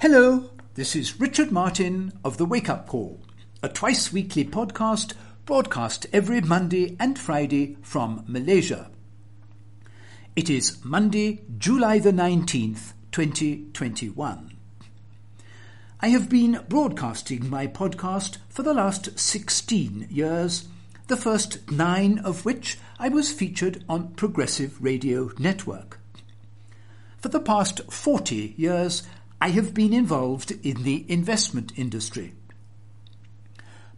Hello, this is Richard Martin of The Wake Up Call, a twice weekly podcast broadcast every Monday and Friday from Malaysia. It is Monday, July the 19th, 2021. I have been broadcasting my podcast for the last 16 years, the first nine of which I was featured on Progressive Radio Network. For the past 40 years, I have been involved in the investment industry.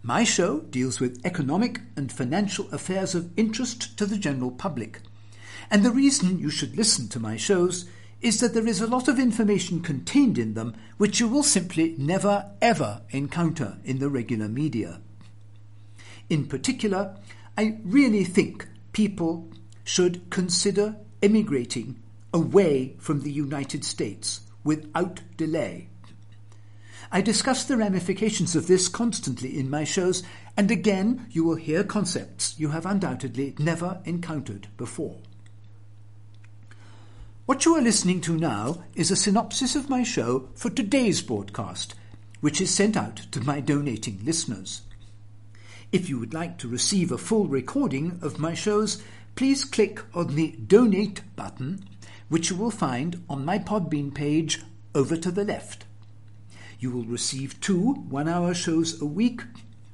My show deals with economic and financial affairs of interest to the general public. And the reason you should listen to my shows is that there is a lot of information contained in them which you will simply never ever encounter in the regular media. In particular, I really think people should consider emigrating away from the United States without delay. I discuss the ramifications of this constantly in my shows, and again you will hear concepts you have undoubtedly never encountered before. What you are listening to now is a synopsis of my show for today's broadcast, which is sent out to my donating listeners. If you would like to receive a full recording of my shows, please click on the Donate button which you will find on my Podbean page over to the left. You will receive two one hour shows a week,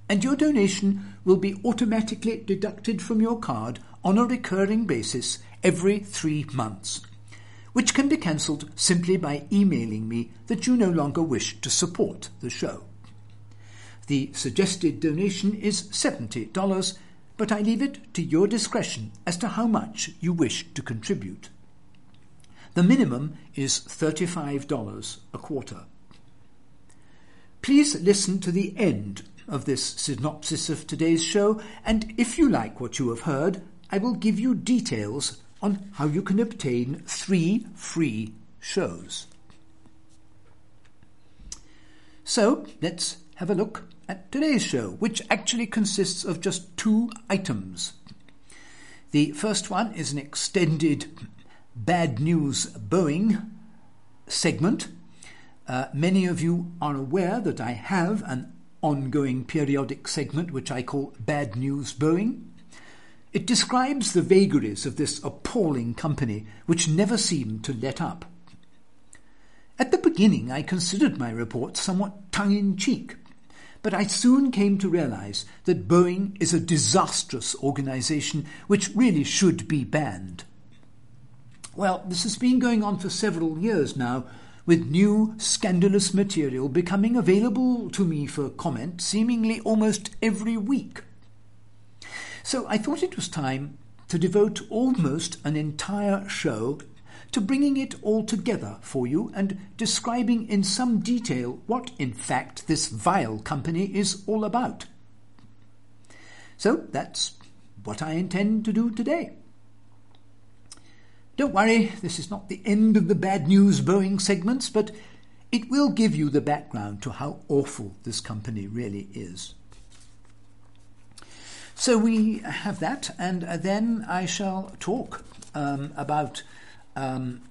and your donation will be automatically deducted from your card on a recurring basis every three months, which can be cancelled simply by emailing me that you no longer wish to support the show. The suggested donation is $70, but I leave it to your discretion as to how much you wish to contribute. The minimum is $35 a quarter. Please listen to the end of this synopsis of today's show, and if you like what you have heard, I will give you details on how you can obtain three free shows. So, let's have a look at today's show, which actually consists of just two items. The first one is an extended bad news Boeing segment. Uh, many of you are aware that I have an ongoing periodic segment which I call Bad News Boeing. It describes the vagaries of this appalling company which never seemed to let up. At the beginning, I considered my report somewhat tongue in cheek, but I soon came to realize that Boeing is a disastrous organization which really should be banned. Well, this has been going on for several years now, with new scandalous material becoming available to me for comment seemingly almost every week. So I thought it was time to devote almost an entire show to bringing it all together for you and describing in some detail what, in fact, this vile company is all about. So that's what I intend to do today. Don't worry, this is not the end of the bad news Boeing segments, but it will give you the background to how awful this company really is. So we have that, and then I shall talk um, about um,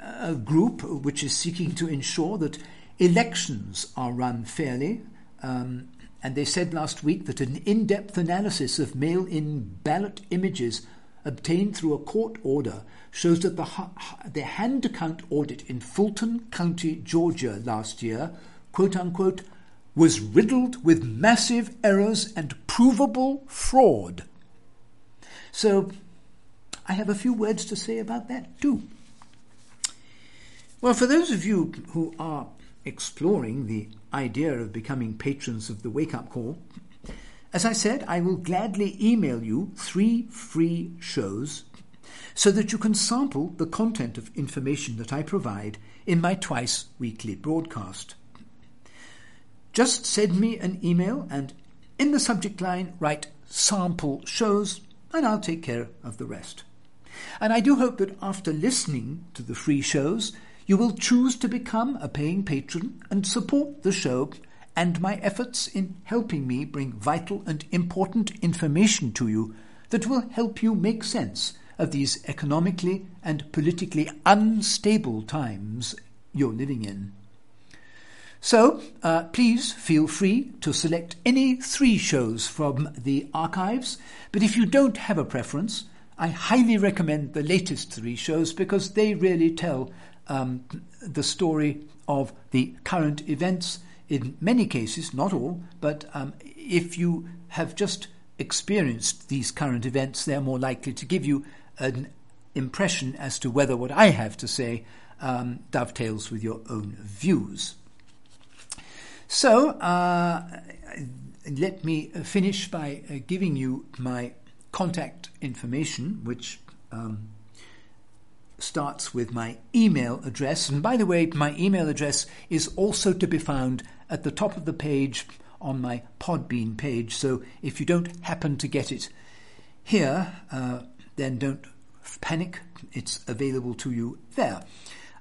a group which is seeking to ensure that elections are run fairly. Um, and they said last week that an in depth analysis of mail in ballot images obtained through a court order shows that the, the hand count audit in Fulton County, Georgia last year, quote unquote, was riddled with massive errors and provable fraud. So, I have a few words to say about that too. Well, for those of you who are exploring the idea of becoming patrons of the Wake Up Call, as I said, I will gladly email you three free shows so that you can sample the content of information that I provide in my twice weekly broadcast. Just send me an email and in the subject line write sample shows and I'll take care of the rest. And I do hope that after listening to the free shows, you will choose to become a paying patron and support the show and my efforts in helping me bring vital and important information to you that will help you make sense of these economically and politically unstable times you're living in. So uh, please feel free to select any three shows from the archives. But if you don't have a preference, I highly recommend the latest three shows because they really tell um, the story of the current events. In many cases, not all, but um, if you have just experienced these current events, they're more likely to give you an impression as to whether what I have to say um, dovetails with your own views. So, uh, let me finish by uh, giving you my contact information, which um, starts with my email address. And by the way, my email address is also to be found at the top of the page on my Podbean page. So if you don't happen to get it here, uh, then don't panic. It's available to you there.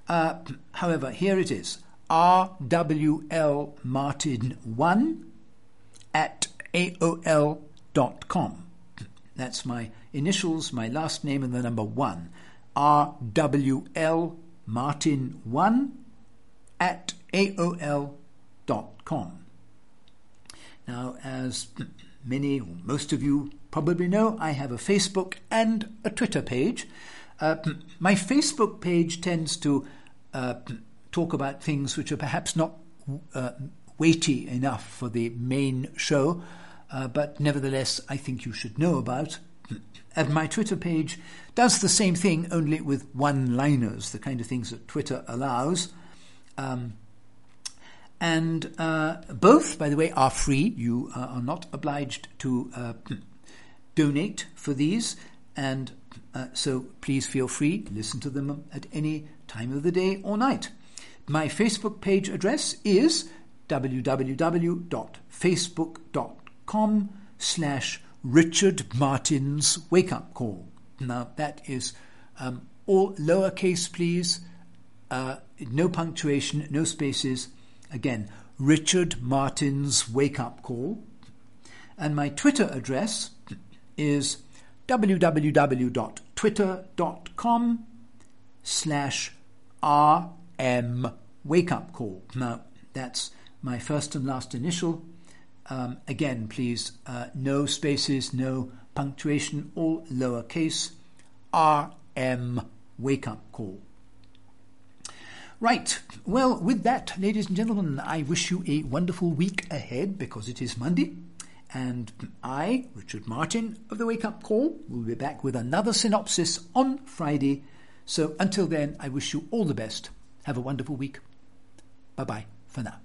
Uh, however, here it is rwlmartin1 at aol.com. That's my initials, my last name, and the number one. rwlmartin1 at aol.com. Now, as many, most of you probably know, I have a Facebook and a Twitter page. Uh, my Facebook page tends to uh, talk about things which are perhaps not uh, weighty enough for the main show, uh, but nevertheless I think you should know about. And my Twitter page does the same thing, only with one liners, the kind of things that Twitter allows. Um, and uh, both, by the way, are free. You uh, are not obliged to uh, donate for these. And uh, so please feel free, to listen to them at any time of the day or night. My Facebook page address is www.facebook.com slash Richard Martin's Wake Up Call. Now, that is um, all lowercase, please, uh, no punctuation, no spaces. Again, Richard Martin's Wake Up Call. And my Twitter address is www.twitter.com slash RM Wake Up Call. Now, that's my first and last initial. Um, again, please, uh, no spaces, no punctuation, all lowercase. RM Wake Up Call. Right. Well, with that, ladies and gentlemen, I wish you a wonderful week ahead because it is Monday. And I, Richard Martin of the Wake Up Call, will be back with another synopsis on Friday. So until then, I wish you all the best. Have a wonderful week. Bye bye for now.